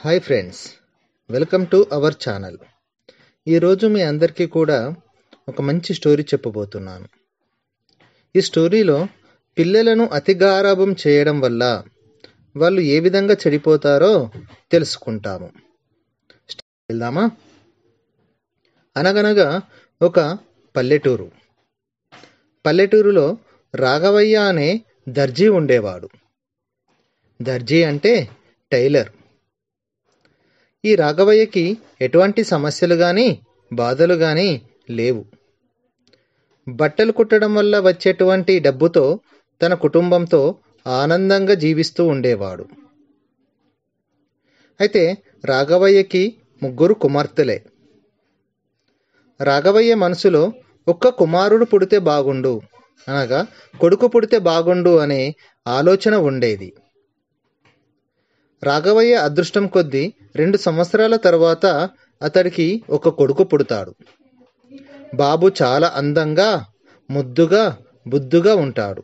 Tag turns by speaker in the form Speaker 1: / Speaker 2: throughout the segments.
Speaker 1: Hi friends welcome to our channel ఈరోజు మీ అందరికీ కూడా ఒక మంచి స్టోరీ చెప్పబోతున్నాను. ఈ స్టోరీలో పిల్లలను అతి గారాభం చేయడం వల్ల వాళ్ళు ఏ విధంగా చెడిపోతారో తెలుసుకుంటాము. వెళ్దామా? అనగనగా ఒక పల్లెటూరు. పల్లెటూరులో రాఘవయ్య అనే దర్జీ ఉండేవాడు. దర్జీ అంటే టైలర్. ఈ రాఘవయ్యకి ఎటువంటి సమస్యలు కానీ బాధలు కానీ లేవు. బట్టలు కుట్టడం వల్ల వచ్చేటువంటి డబ్బుతో తన కుటుంబంతో ఆనందంగా జీవిస్తూ ఉండేవాడు. అయితే రాఘవయ్యకి ముగ్గురు కుమార్తెలే. రాఘవయ్య మనసులో ఒక్క కుమారుడు పుడితే బాగుండు అనగా కొడుకు పుడితే బాగుండు అనే ఆలోచన ఉండేది. రాఘవయ్య అదృష్టం కొద్దీ రెండు సంవత్సరాల తర్వాత అతడికి ఒక కొడుకు పుడతాడు. బాబు చాలా అందంగా ముద్దుగా బుద్దుగా ఉంటాడు.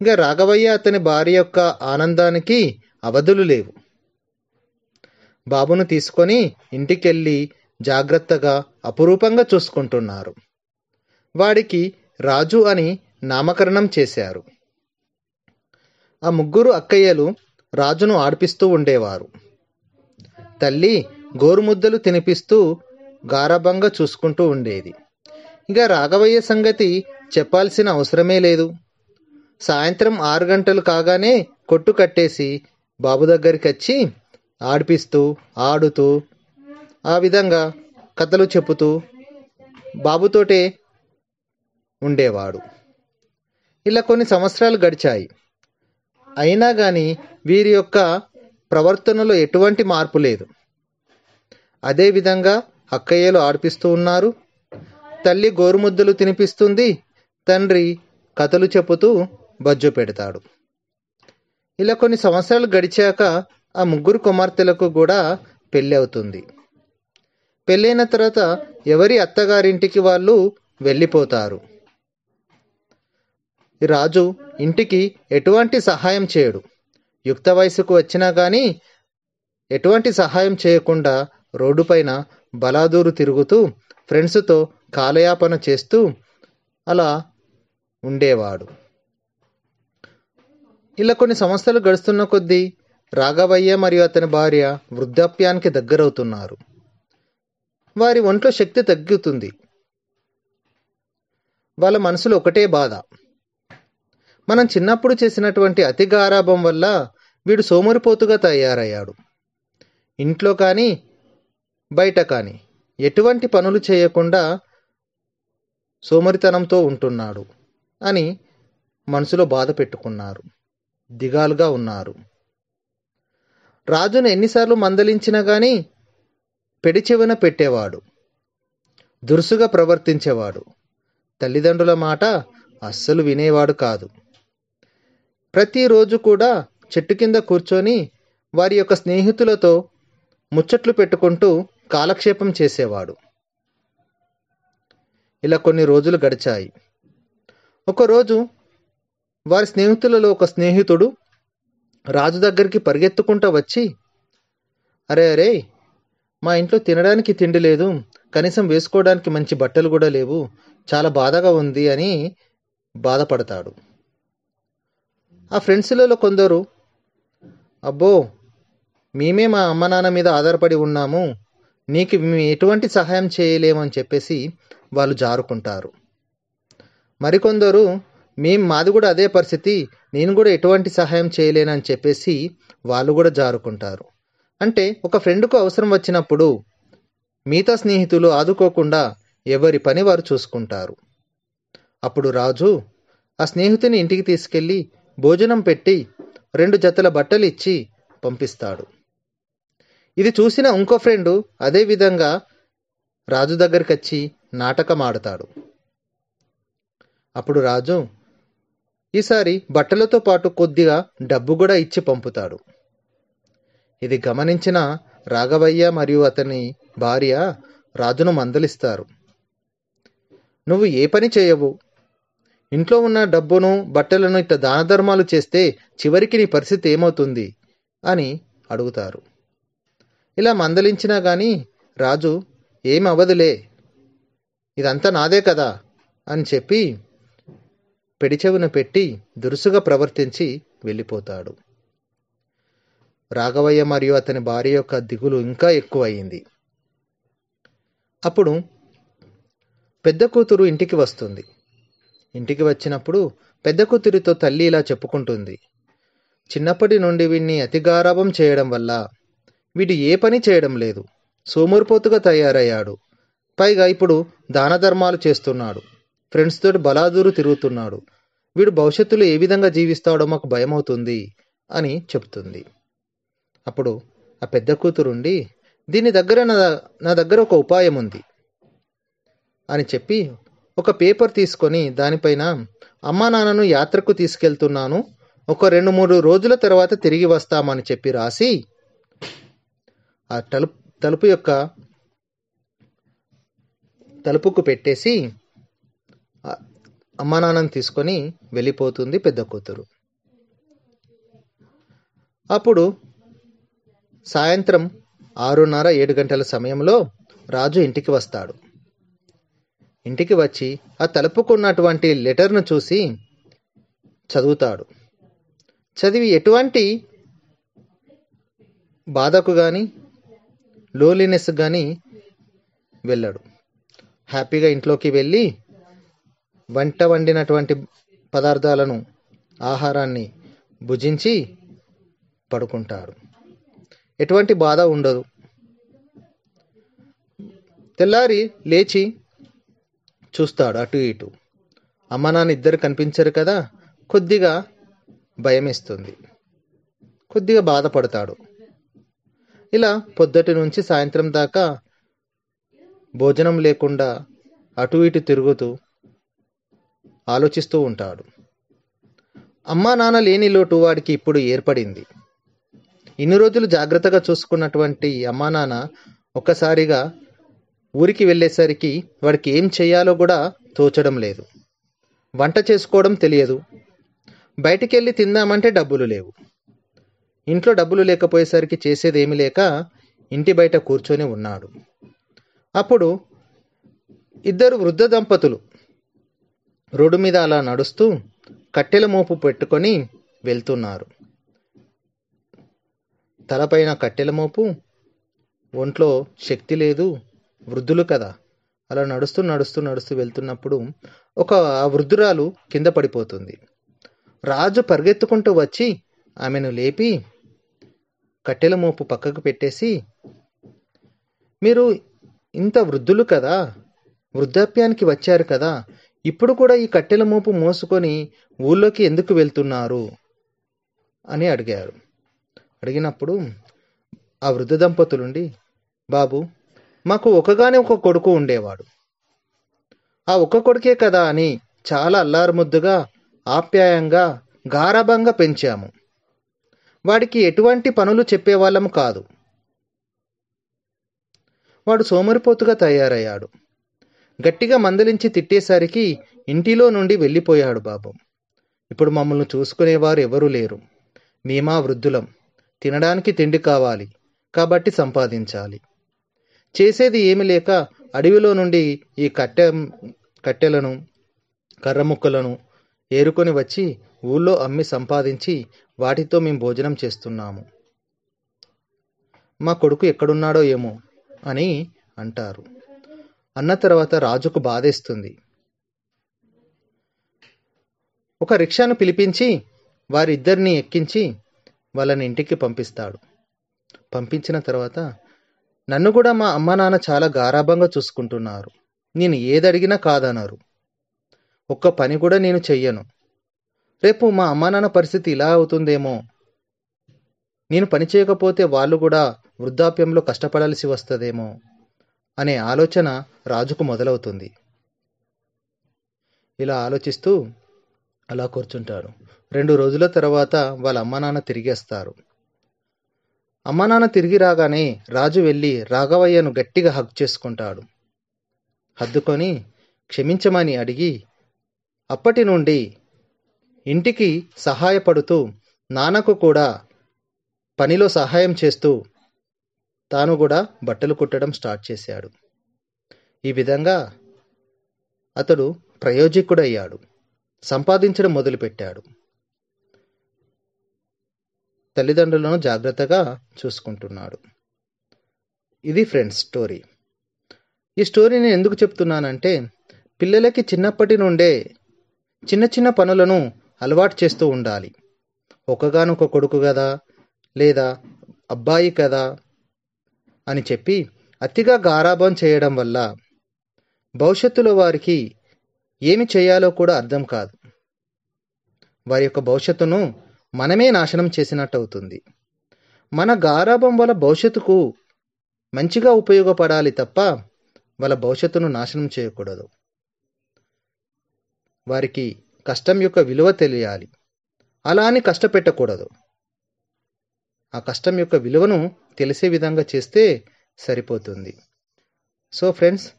Speaker 1: ఇంకా రాఘవయ్య అతని భార్య యొక్క ఆనందానికి అవధులు లేవు. బాబును తీసుకొని ఇంటికెళ్ళి జాగ్రత్తగా అపురూపంగా చూసుకుంటున్నారు. వాడికి రాజు అని నామకరణం చేశారు. ఆ ముగ్గురు అక్కయ్యలు రాజును ఆడిపిస్తూ ఉండేవారు. తల్లి గోరుముద్దలు తినిపిస్తూ గారాభంగా చూసుకుంటూ ఉండేది. ఇక రాఘవయ్య సంగతి చెప్పాల్సిన అవసరమే లేదు. సాయంత్రం ఆరు గంటలు కాగానే కొట్టు కట్టేసి బాబు దగ్గరికి వచ్చి ఆడిపిస్తూ ఆడుతూ ఆ విధంగా కథలు చెప్పుతూ బాబుతోటే ఉండేవాడు. ఇలా కొన్ని సంవత్సరాలు గడిచాయి. అయినా కానీ వీరి యొక్క ప్రవర్తనలో ఎటువంటి మార్పు లేదు. అదేవిధంగా అక్కయ్యలు ఆడిపిస్తూ ఉన్నారు. తల్లి గోరుముద్దలు తినిపిస్తుంది. తండ్రి కథలు చెప్పుతూ బజ్జు పెడతాడు. ఇలా కొన్ని సంవత్సరాలు గడిచాక ఆ ముగ్గురు కుమార్తెలకు కూడా పెళ్ళి అవుతుంది. పెళ్ళైన తర్వాత ఎవరి అత్తగారింటికి వాళ్ళు వెళ్ళిపోతారు. రాజు ఇంటికి ఎటువంటి సహాయం చేయడు. యుక్త వయసుకు వచ్చినా కానీ ఎటువంటి సహాయం చేయకుండా రోడ్డుపైన బలాదూరు తిరుగుతూ ఫ్రెండ్స్తో కాలయాపన చేస్తూ అలా ఉండేవాడు. ఇలా కొన్ని సంవత్సరాలు గడుస్తున్న కొద్దీ రాఘవయ్య మరియు అతని భార్య వృద్ధాప్యానికి దగ్గరవుతున్నారు. వారి ఒంట్లో శక్తి తగ్గుతుంది. వాళ్ళ మనసులో ఒకటే బాధ. మనం చిన్నప్పుడు చేసినటువంటి అతి గారాభం వల్ల వీడు సోమరిపోతుగా తయారయ్యాడు. ఇంట్లో కానీ బయట కానీ ఎటువంటి పనులు చేయకుండా సోమరితనంతో ఉంటున్నాడు అని మనసులో బాధ పెట్టుకున్నారు. దిగాలుగా ఉన్నారు. రాజును ఎన్నిసార్లు మందలించినా కానీ పెడిచెవిన పెట్టేవాడు. దురుసుగా ప్రవర్తించేవాడు. తల్లిదండ్రుల మాట అస్సలు వినేవాడు కాదు. ప్రతిరోజు కూడా చెట్టు కింద కూర్చొని వారి యొక్క స్నేహితులతో ముచ్చట్లు పెట్టుకుంటూ కాలక్షేపం చేసేవాడు. ఇలా కొన్ని రోజులు గడిచాయి. ఒకరోజు వారి స్నేహితులలో ఒక స్నేహితుడు రాజు దగ్గరికి పరిగెత్తుకుంటూ వచ్చి అరే అరే మా ఇంట్లో తినడానికి తిండి లేదు కనీసం వేసుకోవడానికి మంచి బట్టలు కూడా లేవు చాలా బాధగా ఉంది అని బాధపడతాడు. ఆ ఫ్రెండ్స్లలో కొందరు అబ్బో మేమే మా అమ్మ నాన్న మీద ఆధారపడి ఉన్నాము నీకు మేము ఎటువంటి సహాయం చేయలేమని చెప్పేసి వాళ్ళు జారుకుంటారు. మరికొందరు మేము మాది కూడా అదే పరిస్థితి నేను కూడా ఎటువంటి సహాయం చేయలేనని చెప్పేసి వాళ్ళు కూడా జారుకుంటారు. అంటే ఒక ఫ్రెండ్కు అవసరం వచ్చినప్పుడు మిగతా స్నేహితులు ఆదుకోకుండా ఎవరి పని వారు చూసుకుంటారు. అప్పుడు రాజు ఆ స్నేహితుని ఇంటికి తీసుకెళ్ళి భోజనం పెట్టి రెండు జతల బట్టలు ఇచ్చి పంపిస్తాడు. ఇది చూసిన ఇంకో ఫ్రెండు అదే విధంగా రాజు దగ్గరికి వచ్చి నాటకం ఆడతాడు అప్పుడు రాజు ఈసారి బట్టలతో పాటు కొద్దిగా డబ్బు కూడా ఇచ్చి పంపుతాడు. ఇది గమనించిన రాఘవయ్య మరియు అతని భార్య రాజును మందలిస్తారు. నువ్వు ఏ పని చేయవు ఇంట్లో ఉన్న డబ్బును బట్టలను ఇట్లా దాన ధర్మాలు చేస్తే చివరికి నీ పరిస్థితి ఏమవుతుంది? అని అడుగుతారు. ఇలా మందలించినా గాని రాజు ఏమి అవ్వదులే ఇదంతా నాదే కదా? అని చెప్పి పెడిచెవును పెట్టి దురుసుగా ప్రవర్తించి వెళ్ళిపోతాడు. రాఘవయ్య మరియు అతని భార్య యొక్క దిగులు ఇంకా ఎక్కువయింది. అప్పుడు పెద్ద కూతురు ఇంటికి వస్తుంది. ఇంటికి వచ్చినప్పుడు పెద్ద కూతురితో తల్లి ఇలా చెప్పుకుంటుంది. చిన్నప్పటి నుండి వీడిని అతిగారాభం చేయడం వల్ల వీడు ఏ పని చేయడం లేదు. సోమరిపోతుగా తయారయ్యాడు. పైగా ఇప్పుడు దాన ధర్మాలు చేస్తున్నాడు ఫ్రెండ్స్తో బలాదూరు తిరుగుతున్నాడు. వీడు భవిష్యత్తులో ఏ విధంగా జీవిస్తాడో మాకు భయమవుతుంది అని చెప్తుంది. అప్పుడు ఆ పెద్ద కూతురుండి దీని దగ్గర నా నా దగ్గర ఒక ఉపాయం ఉంది అని చెప్పి ఒక పేపర్ తీసుకొని దానిపైన అమ్మా నాన్నను యాత్రకు తీసుకెళ్తున్నాను ఒక రెండు మూడు రోజుల తర్వాత తిరిగి వస్తామని చెప్పి రాసి ఆ తలుపు తలుపు యొక్క తలుపుకు పెట్టేసి అమ్మా నాన్నను తీసుకొని వెళ్ళిపోతుంది పెద్ద కూతురు. అప్పుడు సాయంత్రం ఆరున్నర ఏడు గంటల సమయంలో రాజు ఇంటికి వస్తాడు. ఇంటికి వచ్చి ఆ తలుపుకున్నటువంటి లెటర్ను చూసి చదువుతాడు. చదివి ఎటువంటి బాధకు కానీ లోలీనెస్ కానీ వెళ్ళాడు. హ్యాపీగా ఇంట్లోకి వెళ్ళి వంట వండినటువంటి పదార్థాలను ఆహారాన్ని భుజించి పడుకుంటాడు. ఎటువంటి బాధ ఉండదు. తెల్లారి లేచి చూస్తాడు అటు ఇటు. అమ్మ నాన్న ఇద్దరు కనిపించరు కదా కొద్దిగా భయమేస్తుంది. కొద్దిగా బాధపడతాడు. ఇలా పొద్దుటి నుంచి సాయంత్రం దాకా భోజనం లేకుండా అటు ఇటు తిరుగుతూ ఆలోచిస్తూ ఉంటాడు. అమ్మా నాన్న లేని లోటు వాడికి ఇప్పుడు ఏర్పడింది. ఇన్ని రోజులు జాగ్రత్తగా చూసుకున్నటువంటి అమ్మా నాన్న ఒక్కసారిగా ఊరికి వెళ్ళేసరికి వాడికి ఏం చేయాలో కూడా తోచడం లేదు. వంట చేసుకోవడం తెలియదు. బయటికి వెళ్ళి తిందామంటే డబ్బులు లేవు. ఇంట్లో డబ్బులు లేకపోయేసరికి చేసేదేమీ లేక ఇంటి బయట కూర్చొని ఉన్నాడు. అప్పుడు ఇద్దరు వృద్ధ దంపతులు రోడ్డు మీద అలా నడుస్తూ కట్టెల మోపు పెట్టుకొని వెళ్తున్నారు. తలపైన కట్టెల మోపు ఒంట్లో శక్తి లేదు. వృద్ధులు కదా. అలా నడుస్తూ నడుస్తూ నడుస్తూ వెళ్తున్నప్పుడు ఒక వృద్ధురాలు కింద పడిపోతుంది. రాజు పరిగెత్తుకుంటూ వచ్చి ఆమెను లేపి కట్టెల మోపు పక్కకు పెట్టేసి మీరు ఇంత వృద్ధులు కదా వృద్ధాప్యానికి వచ్చారు కదా ఇప్పుడు కూడా ఈ కట్టెల మోపు మోసుకొని ఊళ్ళోకి ఎందుకు వెళ్తున్నారు? అని అడిగారు. అడిగినప్పుడు ఆ వృద్ధ దంపతులుండి బాబు మాకు ఒకగానే ఒక కొడుకు ఉండేవాడు. ఆ ఒక్క కొడుకే కదా అని చాలా అల్లారుముద్దుగా ఆప్యాయంగా గారాభంగా పెంచాము. వాడికి ఎటువంటి పనులు చెప్పేవాళ్ళం కాదు. వాడు సోమరిపోతుగా తయారయ్యాడు. గట్టిగా మందలించి తిట్టేసరికి ఇంటిలో నుండి వెళ్ళిపోయాడు బాబు. ఇప్పుడు మమ్మల్ని చూసుకునేవారు ఎవరూ లేరు. మేమా వృద్ధులం. తినడానికి తిండి కావాలి. కాబట్టి సంపాదించాలి. చేసేది ఏమి లేక అడవిలో నుండి ఈ కట్టె కట్టెలను కర్రముక్కలను ఏరుకొని వచ్చి ఊళ్ళో అమ్మి సంపాదించి వాటితో మేము భోజనం చేస్తున్నాము. మా కొడుకు ఎక్కడున్నాడో ఏమో అని అంటారు. అన్న తర్వాత రాజుకు బాధేస్తుంది. ఒక రిక్షాను పిలిపించి వారిద్దరిని ఎక్కించి వాళ్ళని ఇంటికి పంపిస్తాడు. పంపించిన తర్వాత నన్ను కూడా మా అమ్మ నాన్న చాలా గారాభంగా చూసుకుంటున్నారు. నేను ఏదడిగినా కాదన్నారు ఒక్క పని కూడా నేను చెయ్యను. రేపు మా అమ్మ నాన్న పరిస్థితి ఇలా అవుతుందేమో? నేను పని చేయకపోతే వాళ్ళు కూడా వృద్ధాప్యంలో కష్టపడాల్సి వస్తుందేమో? అనే ఆలోచన రాజుకు మొదలవుతుంది. ఇలా ఆలోచిస్తూ అలా కూర్చుంటాడు. రెండు రోజుల తర్వాత వాళ్ళ అమ్మ నాన్న తిరిగేస్తారు. అమ్మానాన్న తిరిగి రాగానే రాజు వెళ్ళి రాఘవయ్యను గట్టిగా హక్ చేసుకుంటాడు. హద్దుకొని క్షమించమని అడిగి అప్పటి నుండి ఇంటికి సహాయపడుతూ నాన్నకు కూడా పనిలో సహాయం చేస్తూ తాను కూడా బట్టలు కుట్టడం స్టార్ట్ చేశాడు. ఈ విధంగా అతడు ప్రయోజకుడయ్యాడు. సంపాదించడం మొదలుపెట్టాడు. తల్లిదండ్రులను జాగ్రత్తగా చూసుకుంటున్నాడు. ఇది ఫ్రెండ్స్ స్టోరీ. ఈ స్టోరీని ఎందుకు చెప్తున్నానంటే పిల్లలకి చిన్నప్పటి నుండే చిన్న చిన్న పనులను అలవాటు చేస్తూ ఉండాలి. ఒకగానొక కొడుకు కదా లేదా అబ్బాయి కదా అని చెప్పి అతిగా గారాభం చేయడం వల్ల భవిష్యత్తులో వారికి ఏమి చేయాలో కూడా అర్థం కాదు. వారి యొక్క భవిష్యత్తును మనమే నాశనం చేసినట్టు అవుతుంది మన గారాభం వల్ల భవిష్యత్తుకు మంచిగా ఉపయోగపడాలి తప్ప వాళ్ళ భవిష్యత్తును నాశనం చేయకూడదు. వారికి కష్టం యొక్క విలువ తెలియాలి. అలా అని కష్టపెట్టకూడదు. ఆ కష్టం యొక్క విలువను తెలిసే విధంగా చేస్తే సరిపోతుంది. సో ఫ్రెండ్స్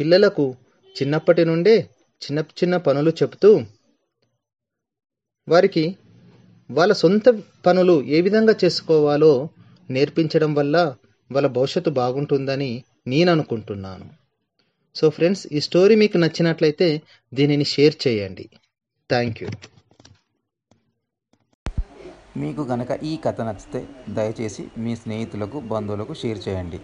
Speaker 1: పిల్లలకు చిన్నప్పటి నుండే చిన్న చిన్న పనులు చెప్తూ వారికి వాళ్ళ సొంత పనులు ఏ విధంగా చేసుకోవాలో నేర్పించడం వల్ల వాళ్ళ భవిష్యత్తు బాగుంటుందని నేను అనుకుంటున్నాను. సో ఫ్రెండ్స్ ఈ స్టోరీ మీకు నచ్చినట్లయితే దీనిని షేర్ చేయండి. థ్యాంక్ యూ
Speaker 2: మీకు గనక ఈ కథ నచ్చితే దయచేసి మీ స్నేహితులకు బంధువులకు షేర్ చేయండి.